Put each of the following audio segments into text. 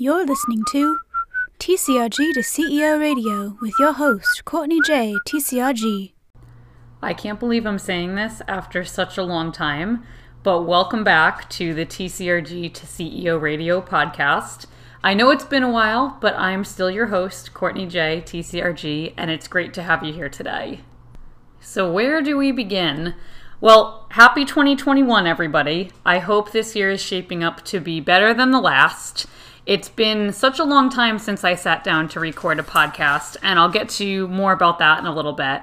You're listening to TCRG to CEO Radio with your host, Courtney J. TCRG. I can't believe I'm saying this after such a long time, but welcome back to the TCRG to CEO Radio podcast. I know it's been a while, but I'm still your host, Courtney J. TCRG, and it's great to have you here today. So, where do we begin? Well, happy 2021, everybody. I hope this year is shaping up to be better than the last. It's been such a long time since I sat down to record a podcast, and I'll get to more about that in a little bit.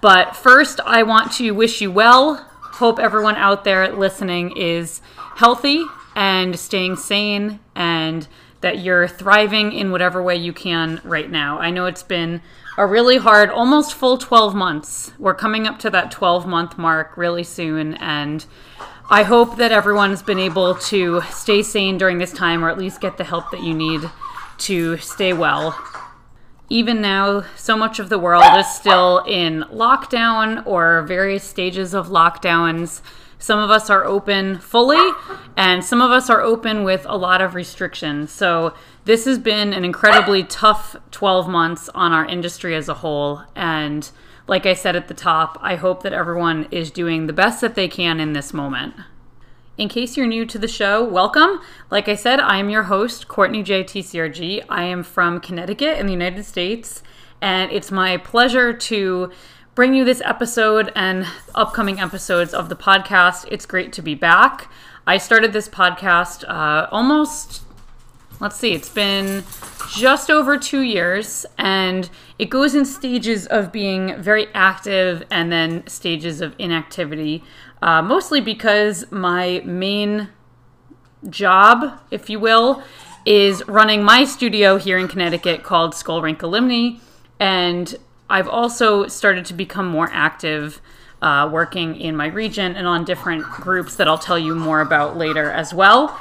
But first, I want to wish you well. Hope everyone out there listening is healthy and staying sane and that you're thriving in whatever way you can right now. I know it's been a really hard, almost full 12 months. We're coming up to that 12 month mark really soon, and I hope that everyone's been able to stay sane during this time or at least get the help that you need to stay well. Even now, so much of the world is still in lockdown or various stages of lockdowns. Some of us are open fully, and some of us are open with a lot of restrictions. So, this has been an incredibly tough 12 months on our industry as a whole. And like I said at the top, I hope that everyone is doing the best that they can in this moment. In case you're new to the show, welcome. Like I said, I am your host, Courtney J. TCRG. I am from Connecticut in the United States, and it's my pleasure to bring you this episode and upcoming episodes of the podcast. It's great to be back. I started this podcast uh, almost let's see, it's been just over two years, and it goes in stages of being very active and then stages of inactivity, uh, mostly because my main job, if you will, is running my studio here in Connecticut called Scoil Rince Elimni, and I've also started to become more active. Uh, working in my region and on different groups that I'll tell you more about later as well.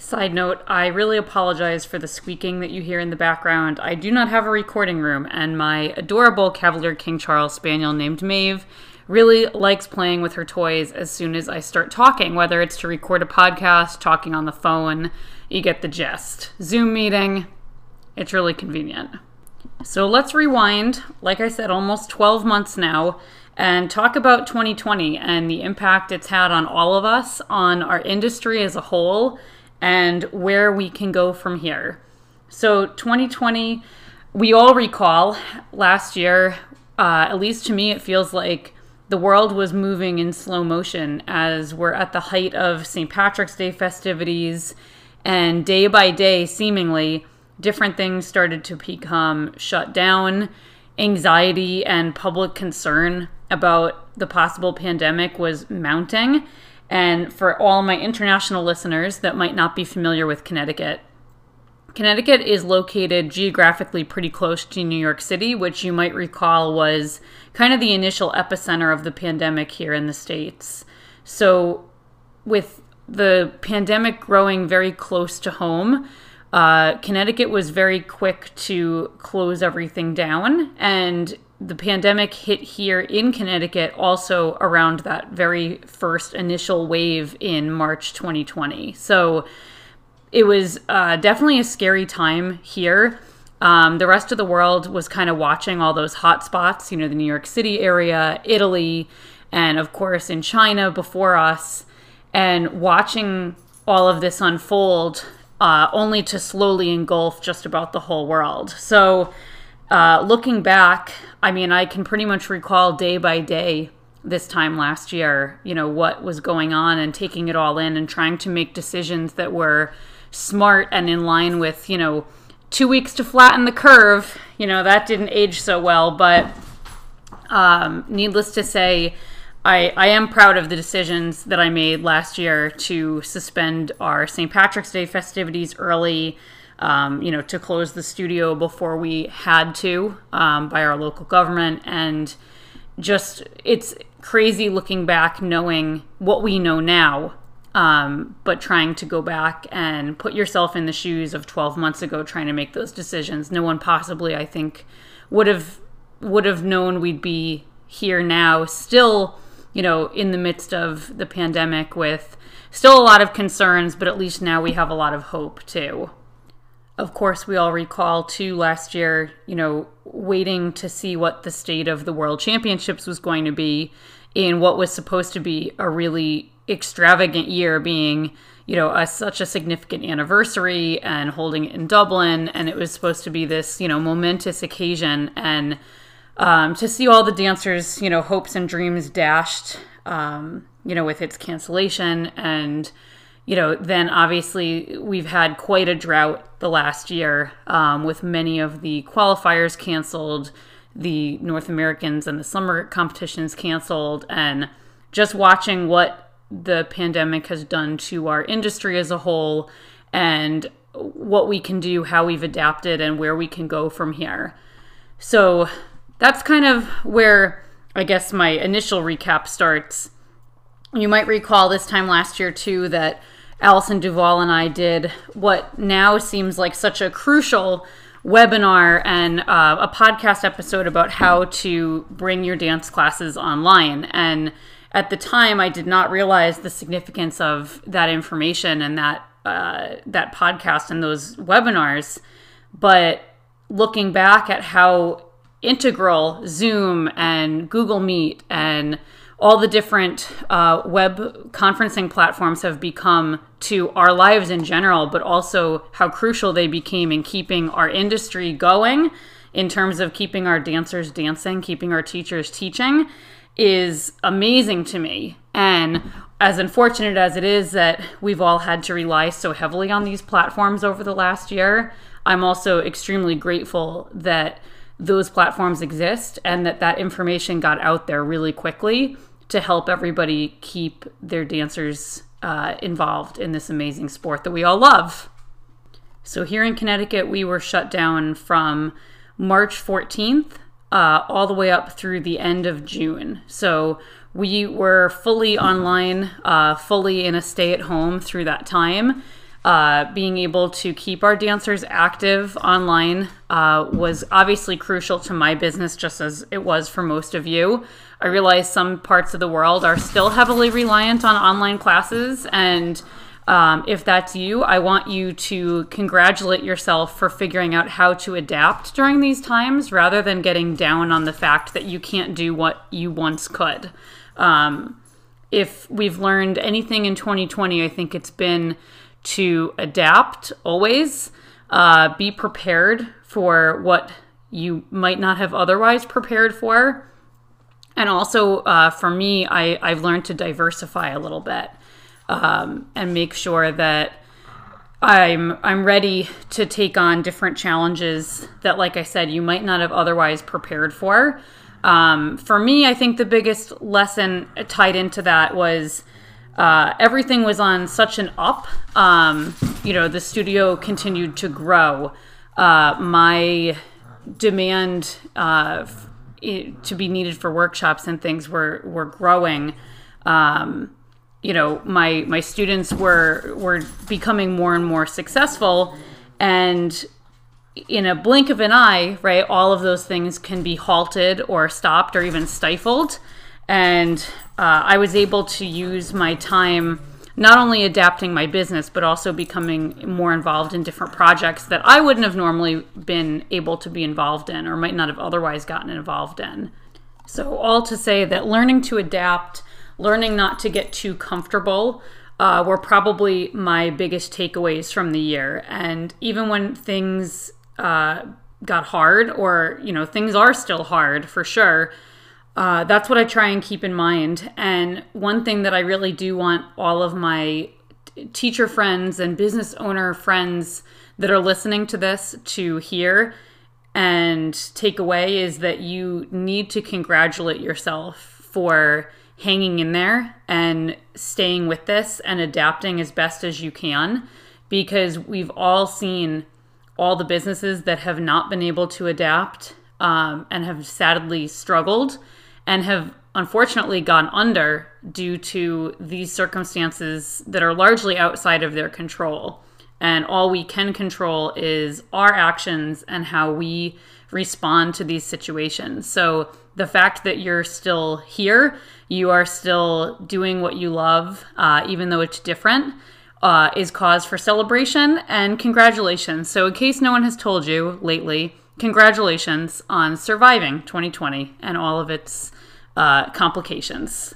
Side note, I really apologize for the squeaking that you hear in the background. I do not have a recording room, and my adorable Cavalier King Charles Spaniel named Maeve really likes playing with her toys as soon as I start talking, whether it's to record a podcast, talking on the phone, you get the gist. Zoom meeting, it's really convenient. So let's rewind, like I said, almost 12 months now, and talk about 2020 and the impact it's had on all of us, on our industry as a whole and where we can go from here. So, 2020, we all recall last year, uh, at least to me, it feels like the world was moving in slow motion as we're at the height of St. Patrick's Day festivities, and day by day, seemingly, different things started to become shut down. Anxiety and public concern about the possible pandemic was mounting. And for all my international listeners that might not be familiar with Connecticut, Connecticut is located geographically pretty close to New York City, which you might recall was kind of the initial epicenter of the pandemic here in the States. So, with the pandemic growing very close to home, uh, Connecticut was very quick to close everything down. And the pandemic hit here in Connecticut also around that very first initial wave in March 2020. So it was uh, definitely a scary time here. Um, the rest of the world was kind of watching all those hot spots, you know, the New York City area, Italy, and of course in China before us, and watching all of this unfold uh, only to slowly engulf just about the whole world. So, uh, looking back, I mean, I can pretty much recall day by day this time last year, you know, what was going on and taking it all in and trying to make decisions that were smart and in line with, you know, two weeks to flatten the curve. You know, that didn't age so well, but um, needless to say, I, I am proud of the decisions that I made last year to suspend our St. Patrick's Day festivities early um, you know, to close the studio before we had to um, by our local government. And just, it's crazy looking back knowing what we know now, um, but trying to go back and put yourself in the shoes of 12 months ago trying to make those decisions. No one possibly, I think, would have would have known we'd be here now still you know in the midst of the pandemic with still a lot of concerns but at least now we have a lot of hope too of course, we all recall too last year, you know, waiting to see what the state of the World Championships was going to be in what was supposed to be a really extravagant year, being, you know, a, such a significant anniversary and holding it in Dublin. And it was supposed to be this, you know, momentous occasion. And um, to see all the dancers, you know, hopes and dreams dashed, um, you know, with its cancellation and, you know, then obviously we've had quite a drought the last year um, with many of the qualifiers canceled, the North Americans and the summer competitions canceled, and just watching what the pandemic has done to our industry as a whole and what we can do, how we've adapted, and where we can go from here. So that's kind of where I guess my initial recap starts. You might recall this time last year, too, that Allison Duval and I did what now seems like such a crucial webinar and uh, a podcast episode about how to bring your dance classes online. And at the time, I did not realize the significance of that information and that uh, that podcast and those webinars. But looking back at how integral Zoom and Google Meet and all the different uh, web conferencing platforms have become to our lives in general, but also how crucial they became in keeping our industry going in terms of keeping our dancers dancing, keeping our teachers teaching, is amazing to me. And as unfortunate as it is that we've all had to rely so heavily on these platforms over the last year, I'm also extremely grateful that those platforms exist and that that information got out there really quickly to help everybody keep their dancers uh, involved in this amazing sport that we all love. So, here in Connecticut, we were shut down from March 14th uh, all the way up through the end of June. So, we were fully online, uh, fully in a stay at home through that time. Uh, being able to keep our dancers active online uh, was obviously crucial to my business, just as it was for most of you. I realize some parts of the world are still heavily reliant on online classes. And um, if that's you, I want you to congratulate yourself for figuring out how to adapt during these times rather than getting down on the fact that you can't do what you once could. Um, if we've learned anything in 2020, I think it's been to adapt always, uh, be prepared for what you might not have otherwise prepared for. And also, uh, for me, I, I've learned to diversify a little bit um, and make sure that I'm I'm ready to take on different challenges that, like I said, you might not have otherwise prepared for. Um, for me, I think the biggest lesson tied into that was uh, everything was on such an up. Um, you know, the studio continued to grow. Uh, my demand uh, to be needed for workshops and things were were growing. Um, you know, my my students were were becoming more and more successful, and in a blink of an eye, right, all of those things can be halted or stopped or even stifled. And uh, I was able to use my time not only adapting my business, but also becoming more involved in different projects that I wouldn't have normally been able to be involved in or might not have otherwise gotten involved in. So, all to say that learning to adapt, learning not to get too comfortable, uh, were probably my biggest takeaways from the year. And even when things uh, got hard, or, you know, things are still hard for sure uh, that's what I try and keep in mind. And one thing that I really do want all of my teacher friends and business owner friends that are listening to this to hear and take away is that you need to congratulate yourself for hanging in there and staying with this and adapting as best as you can because we've all seen all the businesses that have not been able to adapt um, and have sadly struggled and have unfortunately gone under due to these circumstances that are largely outside of their control. And all we can control is our actions and how we respond to these situations. So the fact that you're still here, you are still doing what you love, uh, even though it's different, uh, is cause for celebration and congratulations. So, in case no one has told you lately, congratulations on surviving 2020 and all of its uh, complications.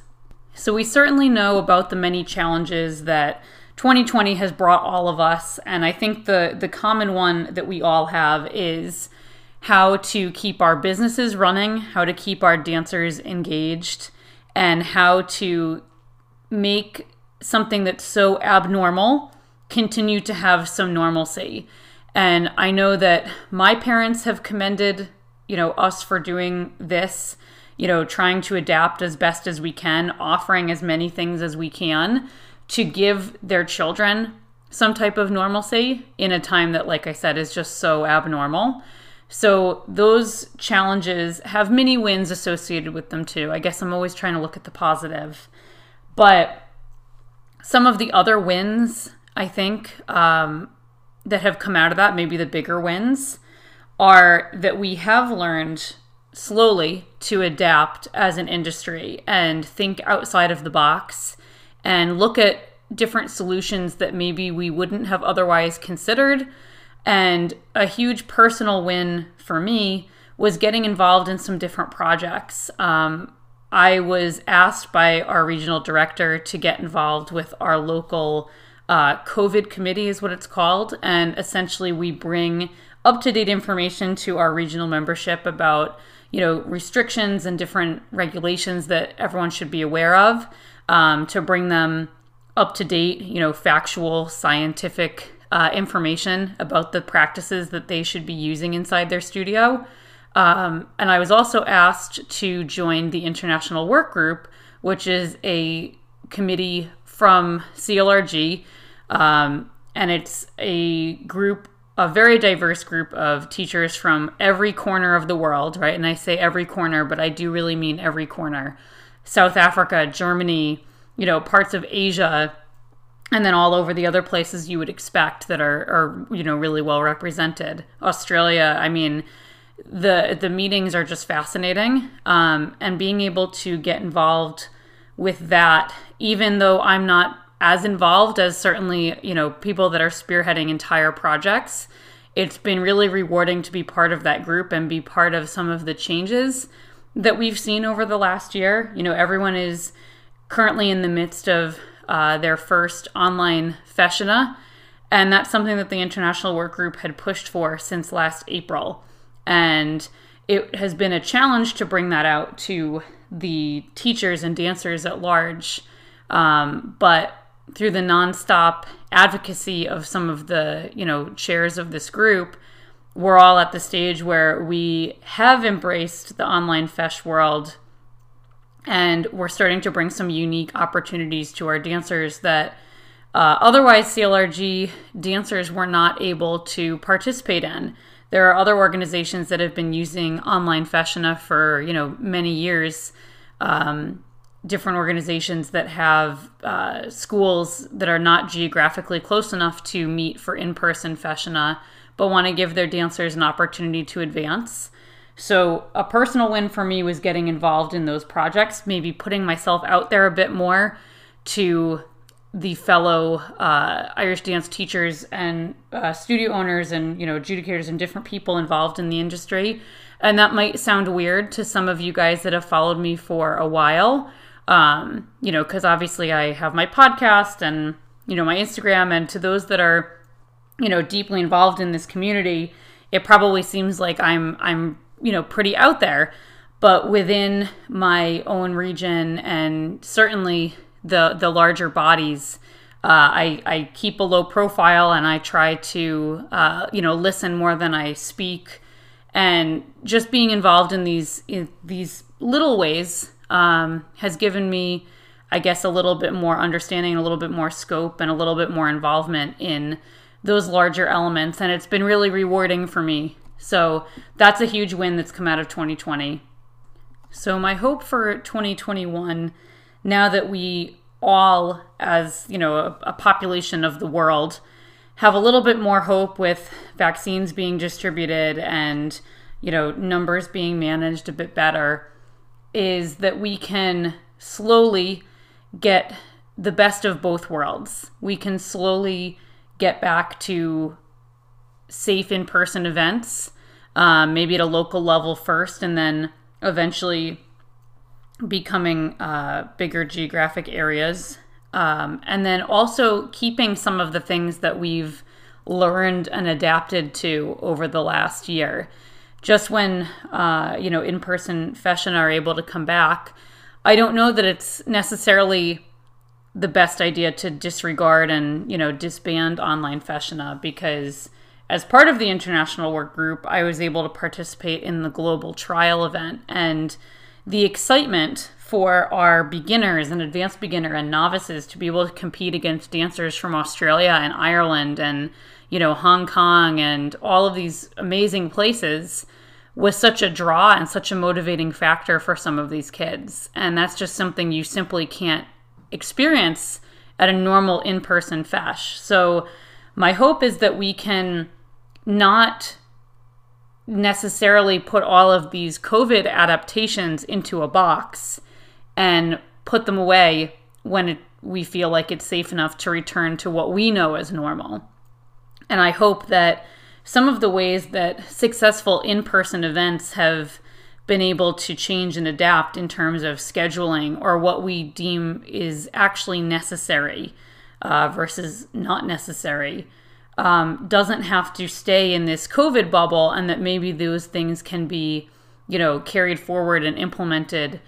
So, we certainly know about the many challenges that 2020 has brought all of us, and I think the, the common one that we all have is how to keep our businesses running, how to keep our dancers engaged, and how to make something that's so abnormal continue to have some normalcy. And I know that my parents have commended, you know, us for doing this, you know, trying to adapt as best as we can, offering as many things as we can to give their children some type of normalcy in a time that, like I said, is just so abnormal. So those challenges have many wins associated with them too. I guess I'm always trying to look at the positive. But some of the other wins, I think, um, that have come out of that, maybe the bigger wins, are that we have learned slowly to adapt as an industry and think outside of the box and look at different solutions that maybe we wouldn't have otherwise considered. And a huge personal win for me was getting involved in some different projects. Um, I was asked by our regional director to get involved with our local uh, COVID committee, is what it's called. And essentially, we bring up to date information to our regional membership about you know restrictions and different regulations that everyone should be aware of um, to bring them up to date you know factual scientific uh, information about the practices that they should be using inside their studio um, and I was also asked to join the International Work Group, which is a committee from CLRG. Um, and it's a group, a very diverse group of teachers from every corner of the world, right? And I say every corner, but I do really mean every corner. South Africa, Germany, you know, parts of Asia, and then all over the other places you would expect that are, are you know, really well represented. Australia, I mean, the the meetings are just fascinating, um, and being able to get involved with that, even though I'm not as involved as certainly you know people that are spearheading entire projects. It's been really rewarding to be part of that group and be part of some of the changes that we've seen over the last year. You know, everyone is currently in the midst of uh, their first online Feiseanna, and that's something that the International Work Group had pushed for since last April. And it has been a challenge to bring that out to the teachers and dancers at large. Um, but through the nonstop advocacy of some of the, you know, chairs of this group, we're all at the stage where we have embraced the online feis world and we're starting to bring some unique opportunities to our dancers that uh, otherwise CLRG dancers were not able to participate in. There are other organizations that have been using online Feiseanna for you know many years. Um, different organizations that have uh, schools that are not geographically close enough to meet for in-person Feiseanna, but want to give their dancers an opportunity to advance. So a personal win for me was getting involved in those projects, maybe putting myself out there a bit more to the fellow uh, Irish dance teachers and uh, studio owners and you know adjudicators and different people involved in the industry. And that might sound weird to some of you guys that have followed me for a while, um, you know, because obviously I have my podcast and you know my Instagram, and to those that are you know deeply involved in this community, it probably seems like I'm I'm you know pretty out there. But within my own region, and certainly the the larger bodies. Uh, I, I keep a low profile and I try to uh, you know listen more than I speak, and just being involved in these in these little ways um, has given me, I guess, a little bit more understanding, a little bit more scope, and a little bit more involvement in those larger elements, and it's been really rewarding for me. So that's a huge win that's come out of 2020. So my hope for 2021 now that we all, as you know, a, a population of the world, have a little bit more hope with vaccines being distributed and you know numbers being managed a bit better, is that we can slowly get the best of both worlds. We can slowly get back to safe in person events, um, maybe at a local level first, and then eventually becoming uh, bigger geographic areas. Um, and then also keeping some of the things that we've learned and adapted to over the last year. Just when, uh, you know, in person feiseanna are able to come back, I don't know that it's necessarily the best idea to disregard and, you know, disband online Feiseanna because as part of the international work group, I was able to participate in the global trial event and the excitement for our beginners and advanced beginner and novices to be able to compete against dancers from Australia and Ireland and you know Hong Kong and all of these amazing places was such a draw and such a motivating factor for some of these kids. And that's just something you simply can't experience at a normal in-person feis. So my hope is that we can not necessarily put all of these COVID adaptations into a box and put them away when it, we feel like it's safe enough to return to what we know as normal. And I hope that some of the ways that successful in person events have been able to change and adapt in terms of scheduling or what we deem is actually necessary uh, versus not necessary um, doesn't have to stay in this COVID bubble, and that maybe those things can be, you know, carried forward and implemented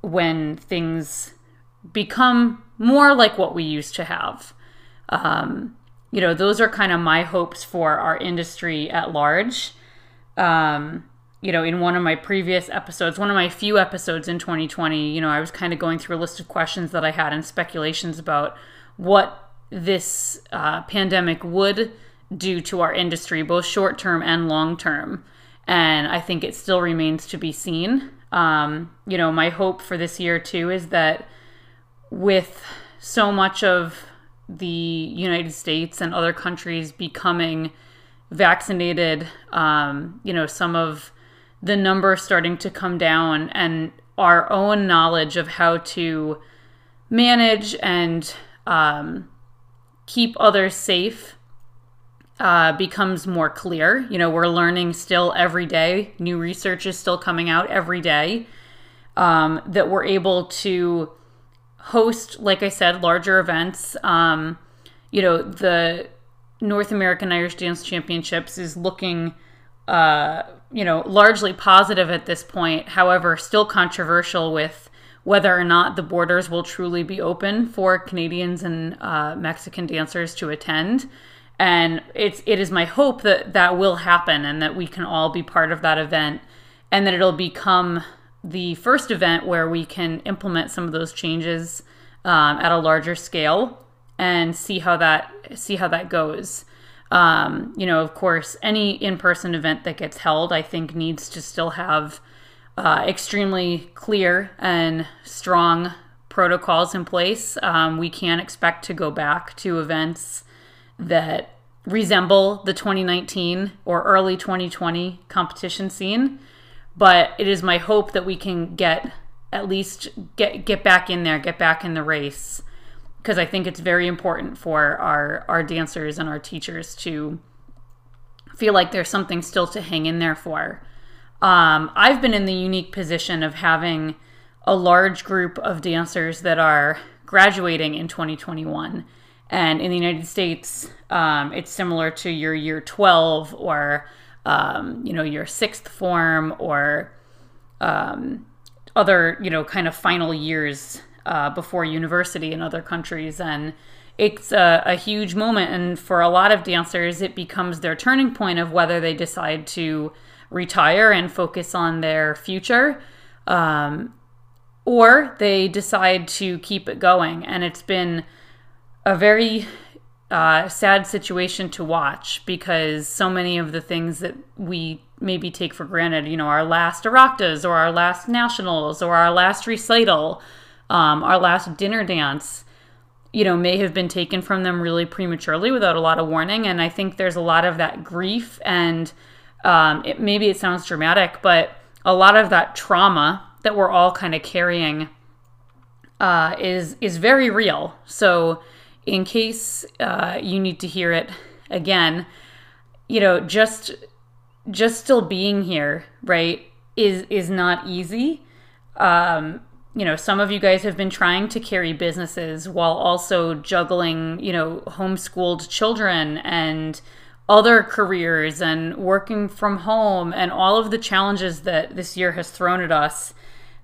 when things become more like what we used to have. Um, you know, those are kind of my hopes for our industry at large. Um, you know, in one of my previous episodes, one of my few episodes in 2020, you know, I was kind of going through a list of questions that I had and speculations about what this uh, pandemic would do to our industry, both short term and long term. And I think it still remains to be seen. Um, you know, my hope for this year too is that with so much of the United States and other countries becoming vaccinated, um, you know, some of the numbers starting to come down and our own knowledge of how to manage and um, keep others safe uh, becomes more clear. You know, we're learning still every day. New research is still coming out every day. Um, that we're able to host, like I said, larger events. Um, you know, the North American Irish Dance Championships is looking, uh, you know, largely positive at this point. However, still controversial with whether or not the borders will truly be open for Canadians and uh, Mexican dancers to attend. And it's it is my hope that that will happen and that we can all be part of that event and that it'll become the first event where we can implement some of those changes um, at a larger scale and see how that see how that goes. Um, you know, of course, any in-person event that gets held, I think, needs to still have uh, extremely clear and strong protocols in place. Um, we can expect to go back to events that resemble the 2019 or early 2020 competition scene. But it is my hope that we can get at least get get back in there, get back in the race, because I think it's very important for our our dancers and our teachers to feel like there's something still to hang in there for. Um, I've been in the unique position of having a large group of dancers that are graduating in 2021. And in the United States, um, it's similar to your year 12 or, um, you know, your sixth form or um, other, you know, kind of final years uh, before university in other countries. And it's a, a huge moment. And for a lot of dancers, it becomes their turning point of whether they decide to retire and focus on their future, um, or they decide to keep it going. And it's been a very uh, sad situation to watch because so many of the things that we maybe take for granted, you know, our last Oireachtas or our last nationals or our last recital, um, our last dinner dance, you know, may have been taken from them really prematurely without a lot of warning. And I think there's a lot of that grief and um, it, maybe it sounds dramatic, but a lot of that trauma that we're all kind of carrying uh, is is very real. So, in case uh, you need to hear it again, you know, just just still being here, right, is is not easy. Um, you know, some of you guys have been trying to carry businesses while also juggling, you know, homeschooled children and other careers and working from home and all of the challenges that this year has thrown at us.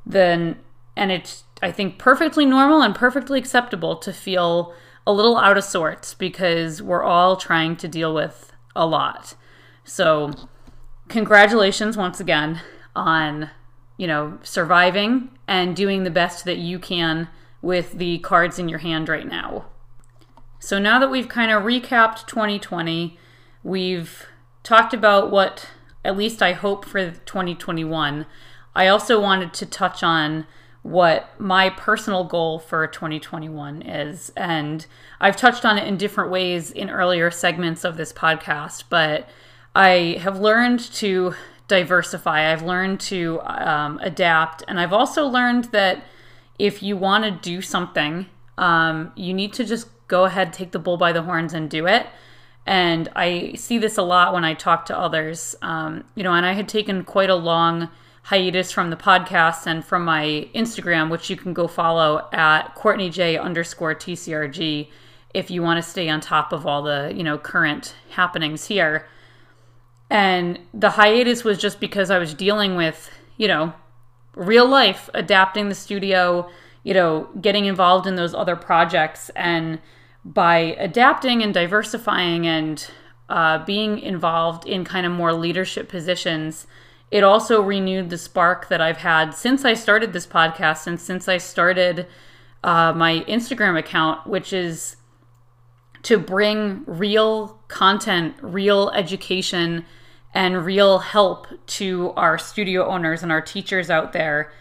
Then, and it's, I think, perfectly normal and perfectly acceptable to feel a little out of sorts because we're all trying to deal with a lot. So, congratulations once again on you know surviving and doing the best that you can with the cards in your hand right now. So now that we've kind of recapped 2020, we've talked about what at least I hope for 2021. I also wanted to touch on what my personal goal for 2021 is. And I've touched on it in different ways in earlier segments of this podcast, but I have learned to diversify. I've learned to um, adapt. And I've also learned that if you want to do something, um, you need to just go ahead, take the bull by the horns, and do it. And I see this a lot when I talk to others. Um, you know, and I had taken quite a long hiatus from the podcast and from my Instagram, which you can go follow at Courtney J underscore TCRG if you want to stay on top of all the, you know, current happenings here. And the hiatus was just because I was dealing with, you know, real life, adapting the studio, you know, getting involved in those other projects. And by adapting and diversifying and uh, being involved in kind of more leadership positions, it also renewed the spark that I've had since I started this podcast and since I started uh, my Instagram account, which is to bring real content, real education, and real help to our studio owners and our teachers out there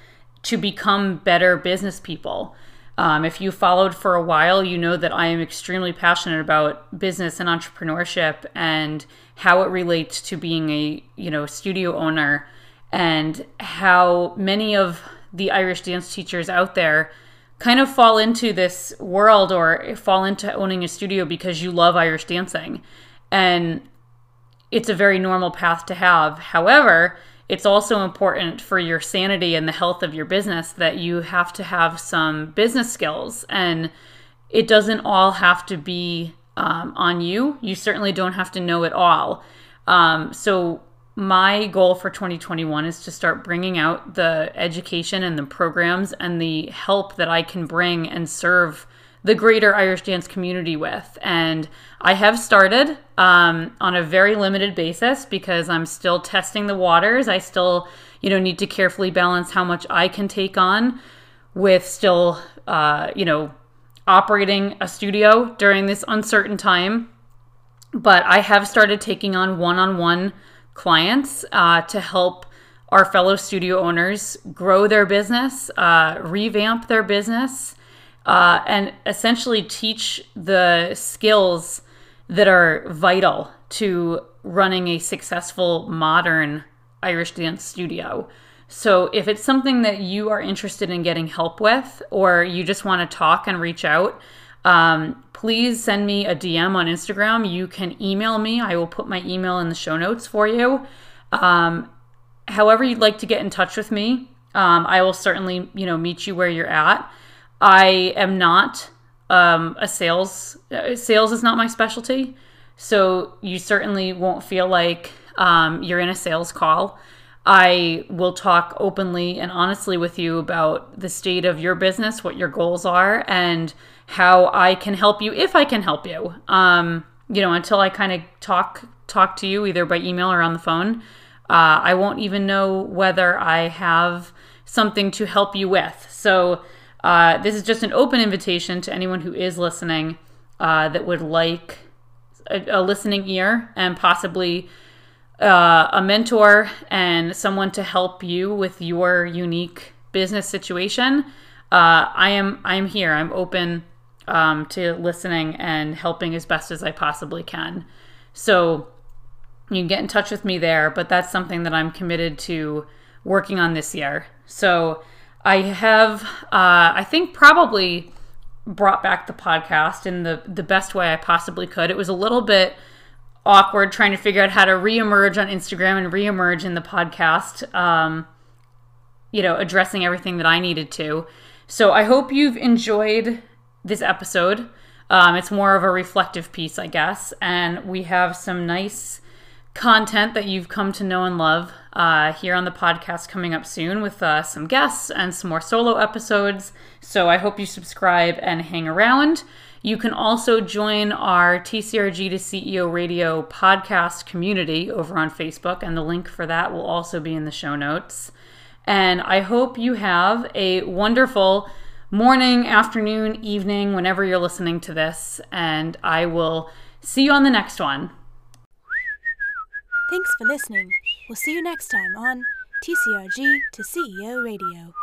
to become better business people. Um, if you followed for a while, you know that I am extremely passionate about business and entrepreneurship and how it relates to being a you know studio owner and how many of the Irish dance teachers out there kind of fall into this world or fall into owning a studio because you love Irish dancing. And it's a very normal path to have. However, it's also important for your sanity and the health of your business that you have to have some business skills. And it doesn't all have to be um, on you. You certainly don't have to know it all. Um, so, my goal for 2021 is to start bringing out the education and the programs and the help that I can bring and serve the greater Irish dance community with. And I have started um, on a very limited basis because I'm still testing the waters. I still, you know, need to carefully balance how much I can take on with still, uh, you know, operating a studio during this uncertain time. But I have started taking on one on one clients uh, to help our fellow studio owners grow their business, uh, revamp their business, uh, and essentially teach the skills that are vital to running a successful modern Irish dance studio. So, if it's something that you are interested in getting help with, or you just want to talk and reach out, um, please send me a DM on Instagram. You can email me. I will put my email in the show notes for you. Um, however, you'd like to get in touch with me, um, I will certainly, you know, meet you where you're at. I am not um, a sales. Uh, sales is not my specialty, so you certainly won't feel like um, you're in a sales call. I will talk openly and honestly with you about the state of your business, what your goals are, and how I can help you if I can help you. Um, you know, until I kind of talk talk to you either by email or on the phone, uh, I won't even know whether I have something to help you with. So uh, this is just an open invitation to anyone who is listening uh, that would like a, a, listening ear and possibly uh, a mentor and someone to help you with your unique business situation. Uh, I am I am here. I'm open um, to listening and helping as best as I possibly can. So you can get in touch with me there, but that's something that I'm committed to working on this year. So I have, uh, I think, probably brought back the podcast in the the best way I possibly could. It was a little bit awkward trying to figure out how to reemerge on Instagram and reemerge in the podcast. Um, you know, addressing everything that I needed to. So I hope you've enjoyed this episode. Um, it's more of a reflective piece, I guess, and we have some nice content that you've come to know and love uh, here on the podcast coming up soon with uh, some guests and some more solo episodes. So I hope you subscribe and hang around. You can also join our TCRG to CEO radio podcast community over on Facebook, and the link for that will also be in the show notes. And I hope you have a wonderful morning, afternoon, evening, whenever you're listening to this. And I will see you on the next one. Thanks for listening. We'll see you next time on TCRG to CEO Radio.